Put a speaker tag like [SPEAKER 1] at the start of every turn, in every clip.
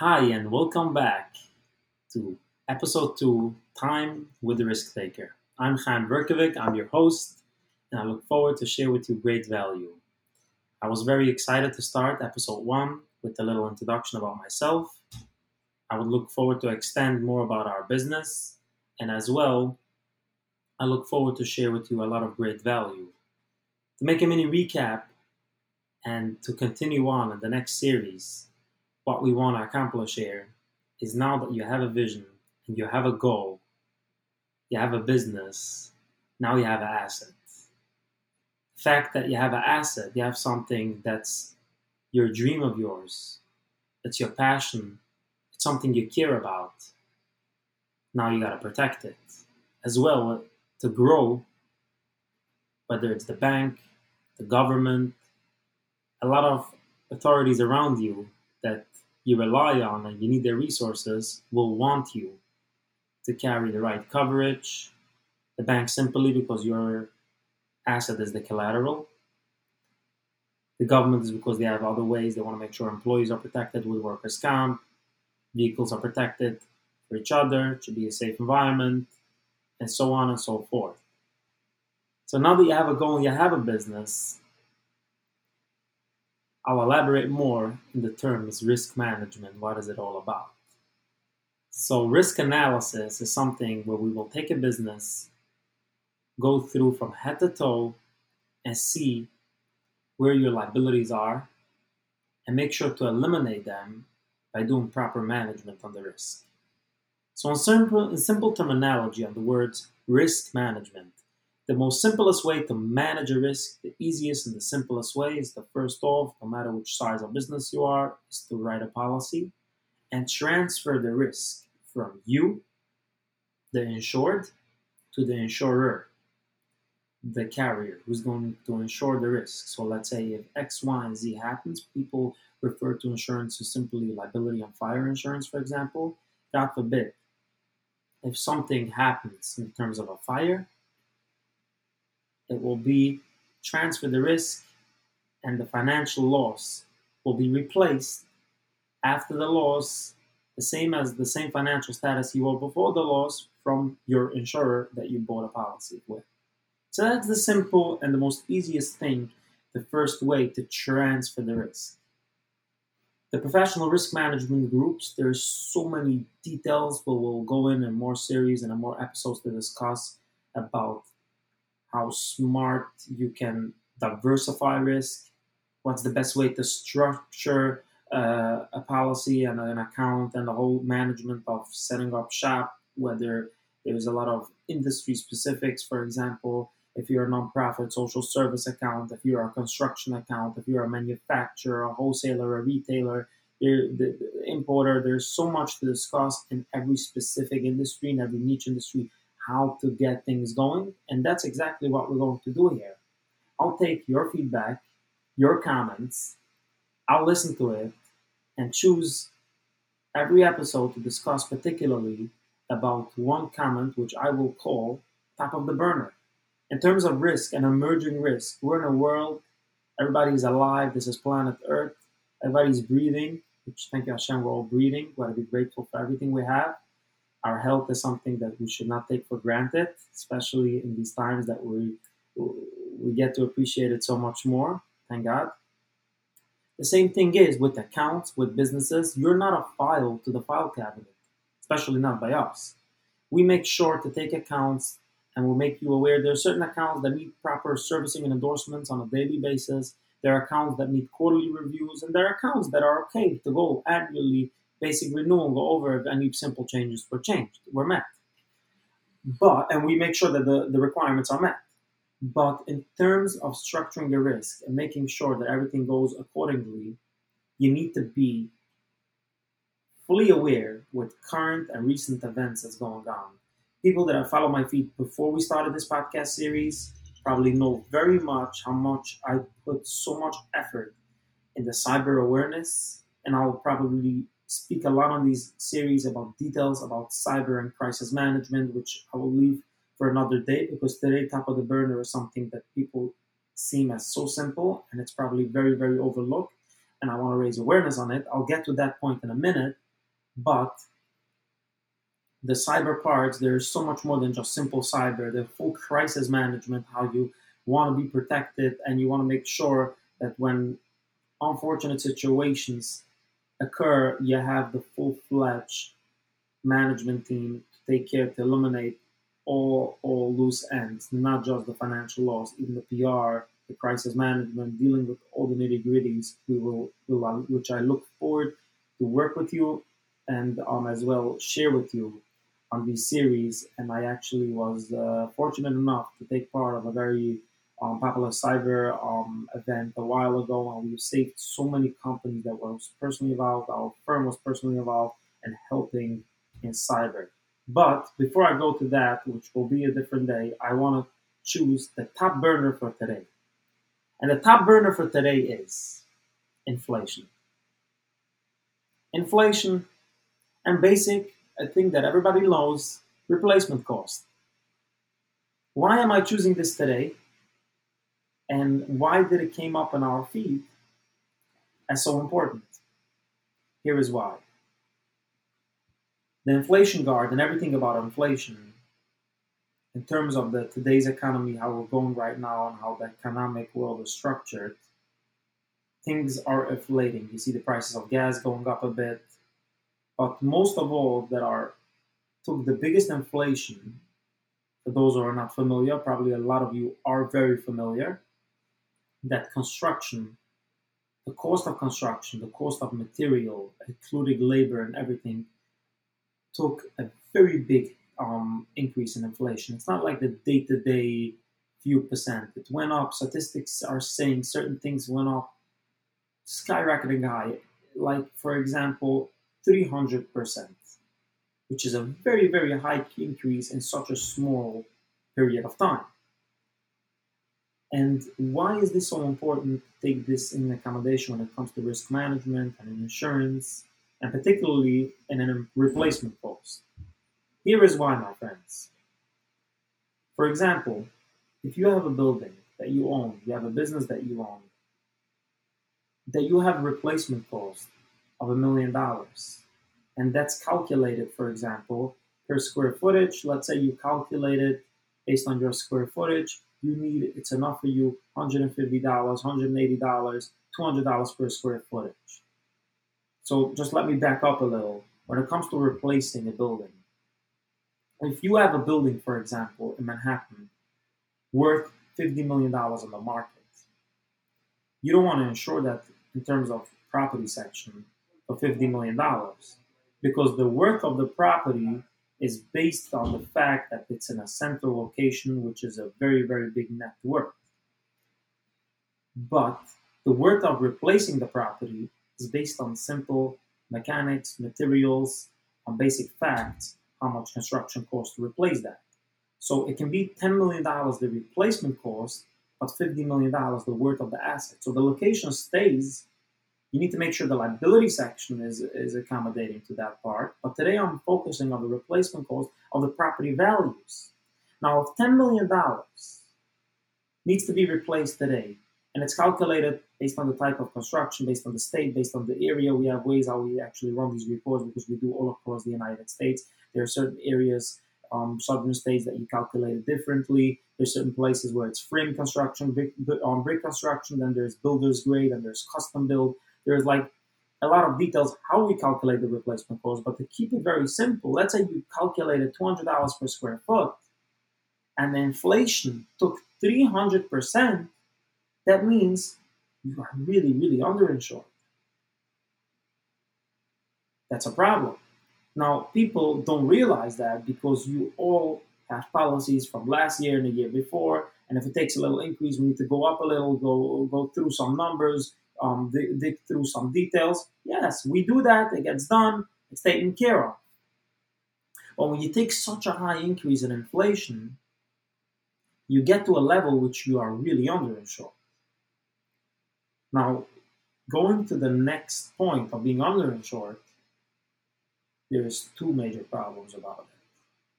[SPEAKER 1] Hi, and welcome back to episode two Time with the Risk Taker. I'm Khan Verkovic, I'm your host, and I look forward to share with you great value. I was very excited to start episode one with a little introduction about myself. I would look forward to extend more about our business, and as well, I look forward to share with you a lot of great value. To make a mini recap and to continue on in the next series, what we want to accomplish here is now that you have a vision and you have a goal, you have a business, now you have an asset. The fact that you have an asset, you have something that's your dream of yours, it's your passion, it's something you care about. Now you got to protect it. As well, to grow, whether it's the bank, the government, a lot of authorities around you that you rely on and you need their resources will want you to carry the right coverage. The bank simply because your asset is the collateral. The government is because they have other ways. They want to make sure employees are protected with workers' comp, vehicles are protected for each other, it should be a safe environment, and so on and so forth. So now that you have a goal you have a business, I'll elaborate more in the terms risk management. What is it all about? So, risk analysis is something where we will take a business, go through from head to toe, and see where your liabilities are, and make sure to eliminate them by doing proper management on the risk. So, in simple, in simple terminology, on the words risk management, the most simplest way to manage a risk, the easiest and the simplest way is the first off, no matter which size of business you are, is to write a policy and transfer the risk from you, the insured, to the insurer, the carrier who's going to insure the risk. So let's say if X, Y, and Z happens, people refer to insurance as simply liability and fire insurance, for example. God forbid, if something happens in terms of a fire, it will be transfer the risk and the financial loss will be replaced after the loss the same as the same financial status you were before the loss from your insurer that you bought a policy with. So that's the simple and the most easiest thing, the first way to transfer the risk. The professional risk management groups, there's so many details, but we'll go in in more series and in more episodes to discuss about how smart you can diversify risk, what's the best way to structure uh, a policy and an account and the whole management of setting up shop, whether there's a lot of industry specifics, for example, if you're a nonprofit social service account, if you're a construction account, if you're a manufacturer, a wholesaler, a retailer, the, importer, there's so much to discuss in every specific industry, in every niche industry how to get things going. And that's exactly what we're going to do here. I'll take your feedback, your comments, I'll listen to it, and choose every episode to discuss particularly about one comment which I will call top of the burner. In terms of risk and emerging risk, we're in a world, everybody's alive, this is planet Earth, everybody's breathing, which thank you Hashem, we're all breathing. We gotta be grateful for everything we have our health is something that we should not take for granted, especially in these times that we we get to appreciate it so much more. Thank God. The same thing is with accounts, with businesses. You're not a file to the file cabinet, especially not by us. We make sure to take accounts and we'll make you aware there are certain accounts that need proper servicing and endorsements on a daily basis. There are accounts that need quarterly reviews, and there are accounts that are okay to go annually basic renewal go over any simple changes were changed, were met. But and we make sure that the, the requirements are met. But in terms of structuring the risk and making sure that everything goes accordingly, you need to be fully aware with current and recent events that's going on. People that have followed my feed before we started this podcast series probably know very much how much I put so much effort in the cyber awareness, and I'll probably speak a lot on these series about details about cyber and crisis management, which I will leave for another day because today, top of the burner is something that people seem as so simple and it's probably very, very overlooked. And I want to raise awareness on it. I'll get to that point in a minute. But the cyber parts, there's so much more than just simple cyber. The full crisis management, how you want to be protected, and you want to make sure that when unfortunate situations occur, you have the full fledged management team to take care to eliminate all all loose ends, not just the financial loss, even the PR, the crisis management, dealing with all the nitty gritties. We will, which I look forward to work with you and um, as well share with you on these series. And I actually was uh, fortunate enough to take part of a very um, popular cyber um, event a while ago, and we saved so many companies that were personally involved. Our firm was personally involved and helping in cyber. But before I go to that, which will be a different day, I want to choose the top burner for today. And the top burner for today is inflation. Inflation and basic, a thing that everybody knows, replacement cost. Why am I choosing this today? And why did it came up on our feed as so important? Here is why. The inflation guard and everything about inflation in terms of the today's economy, how we're going right now, and how the economic world is structured, things are inflating. You see the prices of gas going up a bit, but most of all, that are took the biggest inflation. For those who are not familiar, probably a lot of you are very familiar. That construction, the cost of construction, the cost of material, including labor and everything, took a very big um, increase in inflation. It's not like the day to day few percent. It went up. Statistics are saying certain things went up skyrocketing high. Like, for example, 300%, which is a very, very high increase in such a small period of time. And why is this so important to take this in accommodation when it comes to risk management and insurance, and particularly in a replacement cost? Here is why, my friends. For example, if you have a building that you own, you have a business that you own, that you have a replacement cost of a million dollars, and that's calculated, for example, per square footage. Let's say you calculate it based on your square footage. You need it's enough for you $150, $180, $200 per square footage. So just let me back up a little. When it comes to replacing a building, if you have a building, for example, in Manhattan, worth $50 million on the market, you don't want to insure that in terms of property section for $50 million because the worth of the property is based on the fact that it's in a central location, which is a very, very big net worth. But the worth of replacing the property is based on simple mechanics, materials, on basic facts how much construction costs to replace that. So it can be $10 million the replacement cost, but $50 million the worth of the asset. So the location stays. You need to make sure the liability section is, is accommodating to that part. But today I'm focusing on the replacement cost of the property values. Now, if $10 million needs to be replaced today, and it's calculated based on the type of construction, based on the state, based on the area. We have ways how we actually run these reports because we do all across the United States. There are certain areas, um, southern states that you calculate it differently. There's certain places where it's frame construction, brick, um, brick construction. Then there's builder's grade, and there's custom build. There's like a lot of details how we calculate the replacement cost. But to keep it very simple, let's say you calculated $200 per square foot, and the inflation took 300%. That means you are really, really underinsured. That's a problem. Now, people don't realize that because you all have policies from last year and the year before, and if it takes a little increase, we need to go up a little, go go through some numbers, um, dig, dig through some details. Yes, we do that. It gets done. It's taken care of. But when you take such a high increase in inflation, you get to a level which you are really underinsured. Now, going to the next point of being underinsured, there's two major problems about it.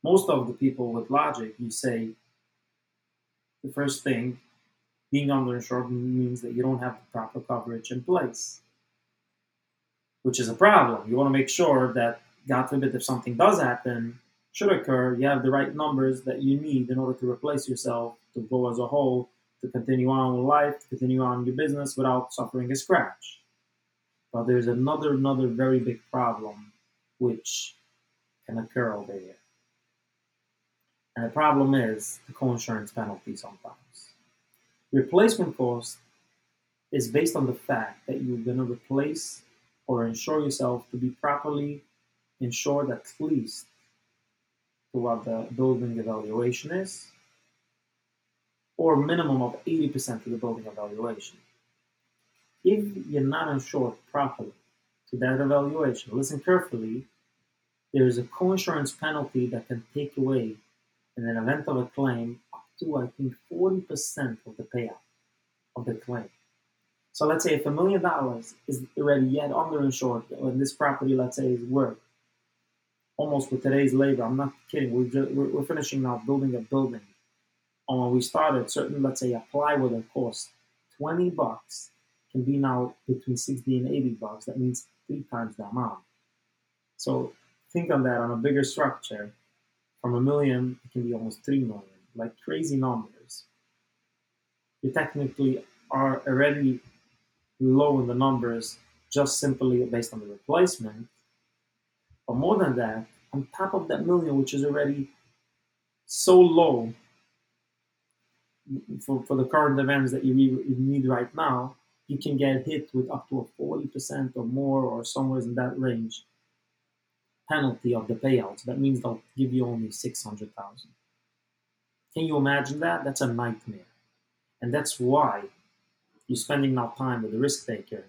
[SPEAKER 1] Most of the people with logic, you say the first thing, being underinsured means that you don't have the proper coverage in place, which is a problem. You want to make sure that God forbid, if something does happen, should occur, you have the right numbers that you need in order to replace yourself, to go as a whole, to continue on with life, to continue on your business without suffering a scratch. But there's another another very big problem which can occur over here. And the problem is the co-insurance penalty sometimes. Replacement cost is based on the fact that you're going to replace or insure yourself to be properly insured at least to what the building evaluation is, or minimum of 80% of the building evaluation. If you're not insured properly to that evaluation, listen carefully, there is a co-insurance penalty that can take away, in an event of a claim, to I think 40% of the payout of the claim. So let's say if a million dollars is already yet underinsured, and this property, let's say, is worth almost with today's labor, I'm not kidding, we're, just, we're, we're finishing now building a building. When we started, certain, let's say, a plywood that cost 20 bucks can be now between 60 and 80 bucks. That means three times the amount. So think on that on a bigger structure. From a million, it can be almost 3 million, like crazy numbers. You technically are already low in the numbers just simply based on the replacement. But more than that, on top of that million, which is already so low for, for the current events that you need, need right now, you can get hit with up to a 40% or more or somewhere in that range penalty of the payouts. That means they'll give you only 600,000. Can you imagine that? That's a nightmare. And that's why you're spending now time with the risk taker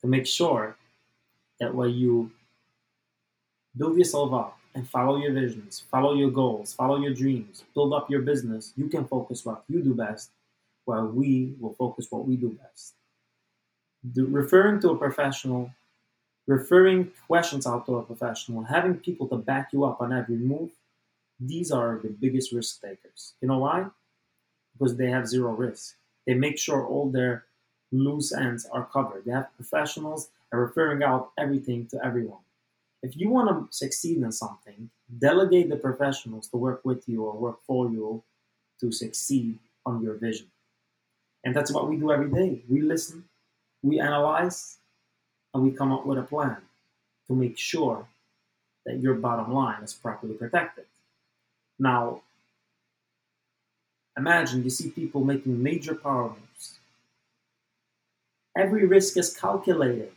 [SPEAKER 1] to make sure that when you build yourself up and follow your visions, follow your goals, follow your dreams, build up your business, you can focus what you do best, while we will focus what we do best. The, referring to a professional, referring questions out to a professional, having people to back you up on every move, these are the biggest risk takers. You know why? Because they have zero risk. They make sure all their loose ends are covered. They have professionals and referring out everything to everyone. If you want to succeed in something, delegate the professionals to work with you or work for you to succeed on your vision. And that's what we do every day. We listen, we analyze, and we come up with a plan to make sure that your bottom line is properly protected. Now, Imagine you see people making major power moves. Every risk is calculated.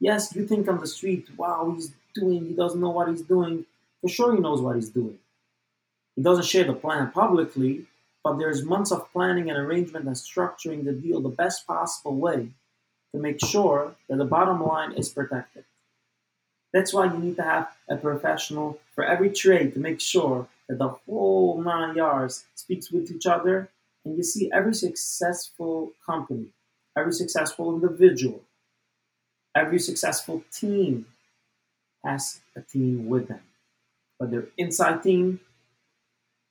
[SPEAKER 1] Yes, you think on the street, wow, he's doing, he doesn't know what he's doing. For sure, he knows what he's doing. He doesn't share the plan publicly, but there's months of planning and arrangement and structuring the deal the best possible way to make sure that the bottom line is protected. That's why you need to have a professional for every trade to make sure the whole nine yards speaks with each other. And you see every successful company, every successful individual, every successful team has a team with them. Whether inside team,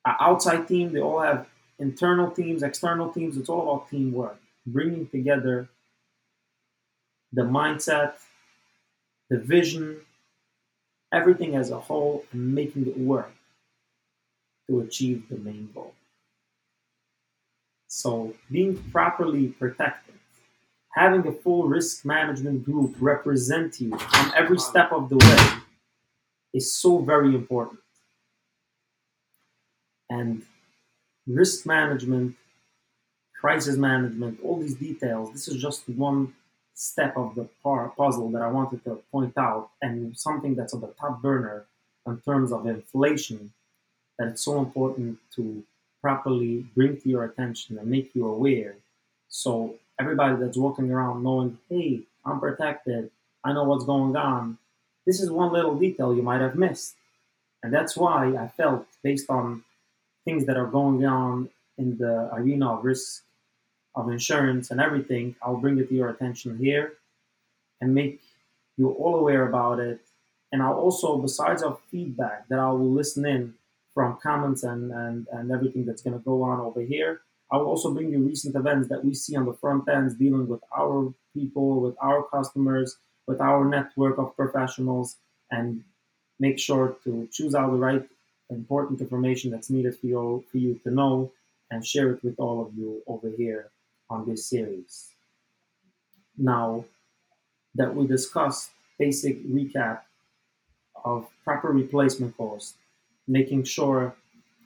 [SPEAKER 1] outside team, they all have internal teams, external teams. It's all about teamwork, bringing together the mindset, the vision, everything as a whole, and making it work to achieve the main goal. So, being properly protected, having a full risk management group represent you on every step of the way is so very important. And risk management, crisis management, all these details, this is just one step of the puzzle that I wanted to point out, and something that's on the top burner in terms of inflation that it's so important to properly bring to your attention and make you aware. So everybody that's walking around knowing, hey, I'm protected, I know what's going on. This is one little detail you might have missed. And that's why I felt, based on things that are going on in the arena of risk, of insurance, and everything, I'll bring it to your attention here and make you all aware about it. And I'll also, besides of feedback that I will listen in from comments and, and, and everything that's going to go on over here. I will also bring you recent events that we see on the front ends dealing with our people, with our customers, with our network of professionals, and make sure to choose out the right important information that's needed for you, for you to know and share it with all of you over here on this series. Now that we discussed basic recap of proper replacement cost, making sure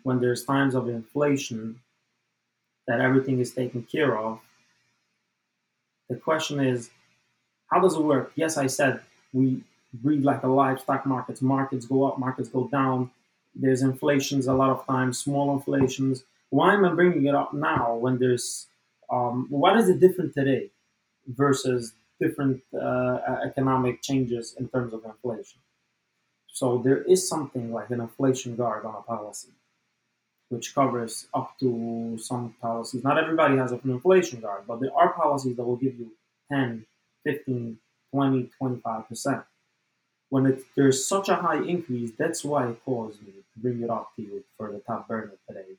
[SPEAKER 1] when there's times of inflation that everything is taken care of. The question is, how does it work? Yes, I said we breed like a livestock markets. Markets go up, markets go down. There's inflations a lot of times, small inflations. Why am I bringing it up now when there's, um, what is it different today versus different uh, economic changes in terms of inflation? So there is something like an inflation guard on a policy, which covers up to some policies. Not everybody has an inflation guard, but there are policies that will give you 10, 15, 20, 25%. When it, there's such a high increase, that's why it caused me to bring it up to you for the top burner today.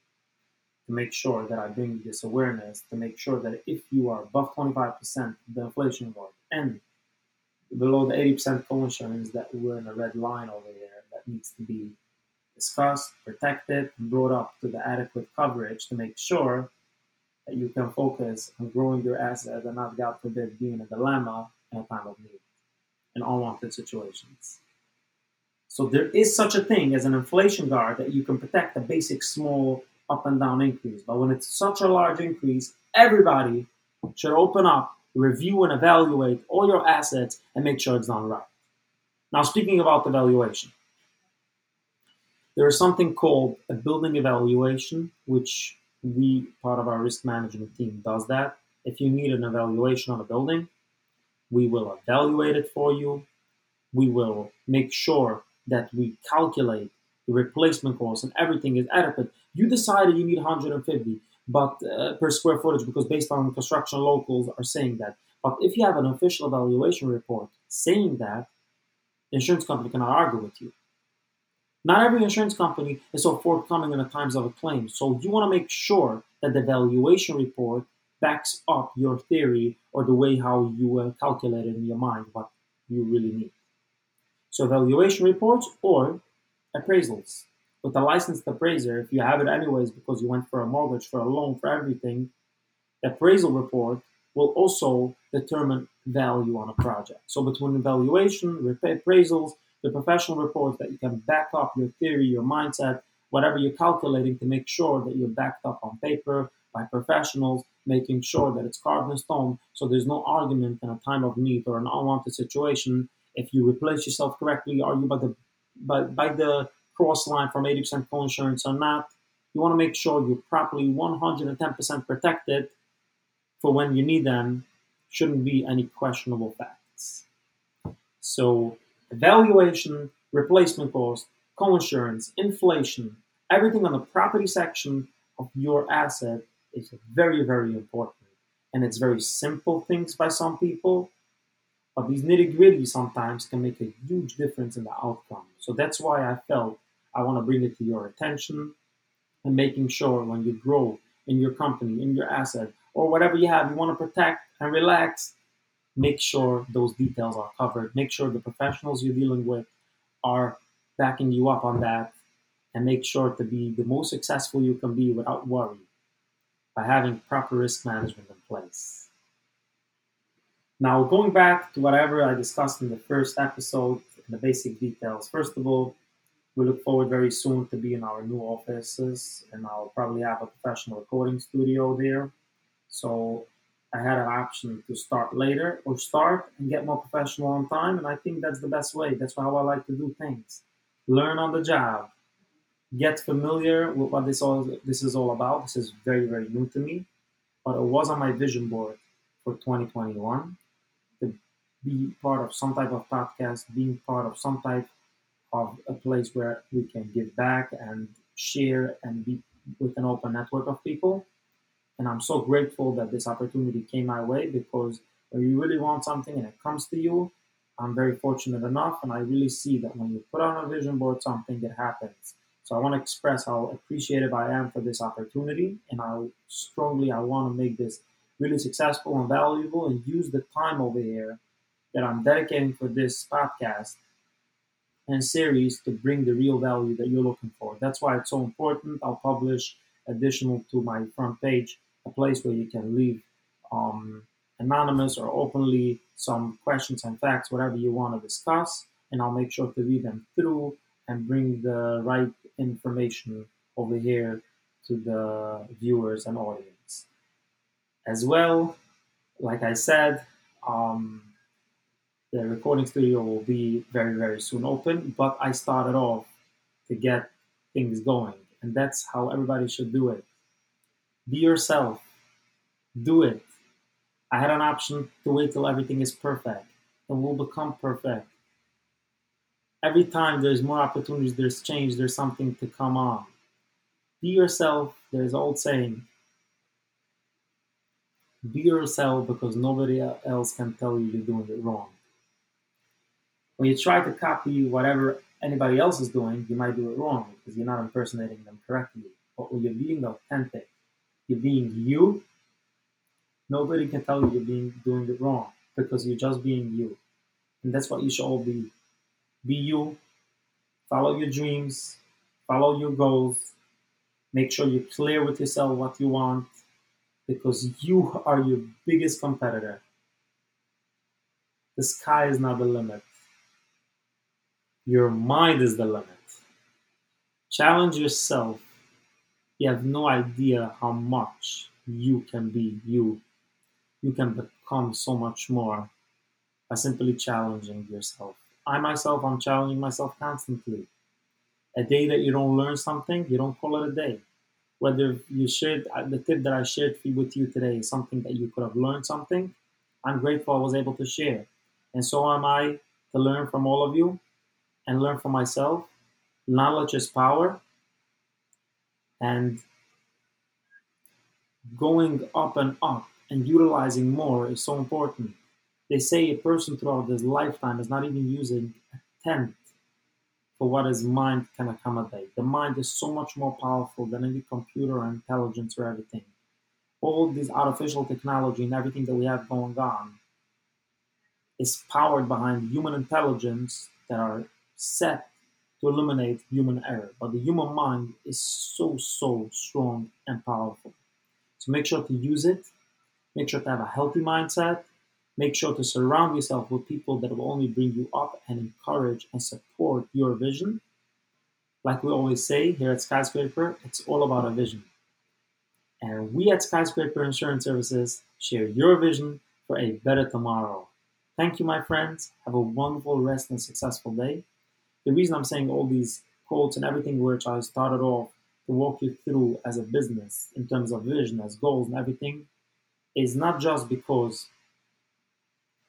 [SPEAKER 1] To make sure that I bring this awareness, to make sure that if you are above 25% the inflation guard and below the 80% co-insurance that we're in a red line over there that needs to be discussed, protected, and brought up to the adequate coverage to make sure that you can focus on growing your asset and not, God forbid, being in a dilemma in a time of need in unwanted situations. So there is such a thing as an inflation guard that you can protect a basic small up and down increase. But when it's such a large increase, everybody should open up review and evaluate all your assets and make sure it's done right. Now, speaking about evaluation, there is something called a building evaluation, which we, part of our risk management team, does that. If you need an evaluation on a building, we will evaluate it for you. We will make sure that we calculate the replacement cost and everything is adequate. You decided you need 150 but uh, per square footage because based on construction locals are saying that. But if you have an official evaluation report saying that, the insurance company cannot argue with you. Not every insurance company is so forthcoming in the times of a claim, so you want to make sure that the valuation report backs up your theory or the way how you uh, calculate it in your mind what you really need. So evaluation reports or appraisals with a licensed appraiser, if you have it anyways because you went for a mortgage, for a loan, for everything, the appraisal report will also determine value on a project. So between evaluation, appraisals, the professional reports that you can back up your theory, your mindset, whatever you're calculating to make sure that you're backed up on paper by professionals, making sure that it's carved in stone so there's no argument in a time of need or an unwanted situation. If you replace yourself correctly, are you by the by, by the cross line from 80% co-insurance or not. You want to make sure you're properly 110% protected for when you need them. Shouldn't be any questionable facts. So evaluation, replacement cost, co-insurance, inflation, everything on the property section of your asset is very, very important. And it's very simple things by some people, but these nitty gritty sometimes can make a huge difference in the outcome. So that's why I felt I want to bring it to your attention and making sure when you grow in your company, in your asset, or whatever you have, you want to protect and relax, make sure those details are covered. Make sure the professionals you're dealing with are backing you up on that and make sure to be the most successful you can be without worry by having proper risk management in place. Now, going back to whatever I discussed in the first episode, the basic details. First of all, we look forward very soon to be in our new offices, and I'll probably have a professional recording studio there. So I had an option to start later or start and get more professional on time, and I think that's the best way. That's how I like to do things. Learn on the job, get familiar with what this all this is all about. This is very very new to me, but it was on my vision board for 2021 to be part of some type of podcast, being part of some type of a place where we can give back and share and be with an open network of people. And I'm so grateful that this opportunity came my way because when you really want something and it comes to you, I'm very fortunate enough, and I really see that when you put on a vision board something, that happens. So I want to express how appreciative I am for this opportunity, and I strongly I want to make this really successful and valuable, and use the time over here that I'm dedicating for this podcast and series to bring the real value that you're looking for. That's why it's so important. I'll publish additional to my front page a place where you can leave um, anonymous or openly some questions and facts, whatever you want to discuss, and I'll make sure to read them through and bring the right information over here to the viewers and audience. As well, like I said, um, the recording studio will be very, very soon open, but I started off to get things going, and that's how everybody should do it. Be yourself, do it. I had an option to wait till everything is perfect, and will become perfect. Every time there's more opportunities, there's change, there's something to come on. Be yourself. There's an old saying. Be yourself because nobody else can tell you you're doing it wrong. When you try to copy whatever anybody else is doing, you might do it wrong because you're not impersonating them correctly. But when you're being authentic, you're being you, nobody can tell you you're being doing it wrong because you're just being you. And that's what you should all be. Be you, follow your dreams, follow your goals, Make sure you're clear with yourself what you want because you are your biggest competitor. The sky is not the limit. Your mind is the limit. Challenge yourself. You have no idea how much you can be you. You can become so much more by simply challenging yourself. I myself, I'm challenging myself constantly. A day that you don't learn something, you don't call it a day. Whether you shared uh, the tip that I shared with you today is something that you could have learned something, I'm grateful I was able to share. And so am I to learn from all of you and learn for myself. Knowledge is power. And going up and up and utilizing more is so important. They say a person throughout his lifetime is not even using a tenth for what his mind can accommodate. The mind is so much more powerful than any computer or intelligence or everything. All this artificial technology and everything that we have going on is powered behind human intelligence that are set to eliminate human error. But the human mind is so, so strong and powerful. So make sure to use it. Make sure to have a healthy mindset Make sure to surround yourself with people that will only bring you up and encourage and support your vision. Like we always say here at Skyscraper, it's all about a vision. And we at Skyscraper Insurance Services share your vision for a better tomorrow. Thank you, my friends. Have a wonderful rest and successful day. The reason I'm saying all these quotes and everything which I started off to walk you through as a business in terms of vision, as goals and everything, is not just because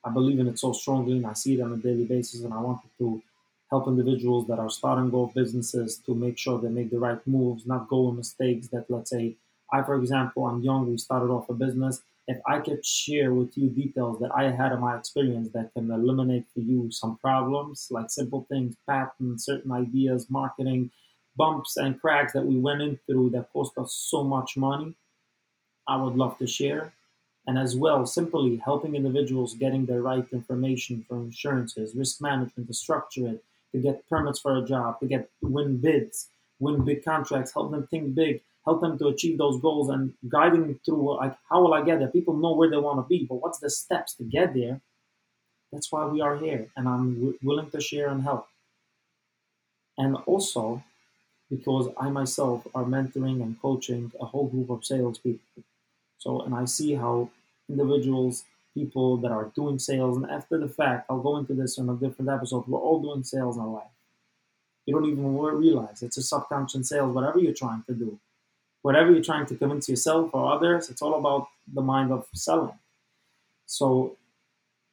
[SPEAKER 1] I believe in it so strongly and I see it on a daily basis. And I wanted to help individuals that are starting golf businesses to make sure they make the right moves, not go in mistakes that, let's say, I, for example, I'm young, we started off a business. If I could share with you details that I had in my experience that can eliminate for you some problems, like simple things, patents, certain ideas, marketing, bumps and cracks that we went in through that cost us so much money, I would love to share. And as well simply helping individuals getting the right information for insurances, risk management, to structure it, to get permits for a job, to get win bids, win big contracts, help them think big, help them to achieve those goals, and guiding through like how will I get there? People know where they want to be, but what's the steps to get there? That's why we are here, and I'm w- willing to share and help. And also because I myself are mentoring and coaching a whole group of salespeople. So, and I see how individuals, people that are doing sales. And after the fact, I'll go into this in a different episode. We're all doing sales in life. You don't even realize it's a subconscious sales, whatever you're trying to do. Whatever you're trying to convince yourself or others, it's all about the mind of selling. So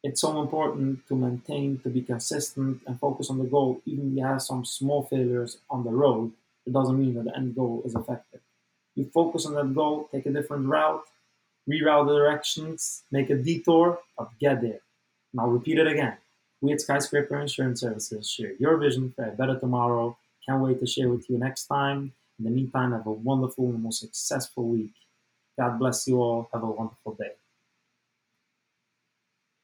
[SPEAKER 1] it's so important to maintain, to be consistent and focus on the goal. Even if you have some small failures on the road, it doesn't mean that the end goal is affected. You focus on that goal, take a different route, reroute the directions, make a detour, but get there. I'll repeat it again. We at Skyscraper Insurance Services share your vision for a better tomorrow. Can't wait to share with you next time. In the meantime, have a wonderful and most successful week. God bless you all. Have a wonderful day.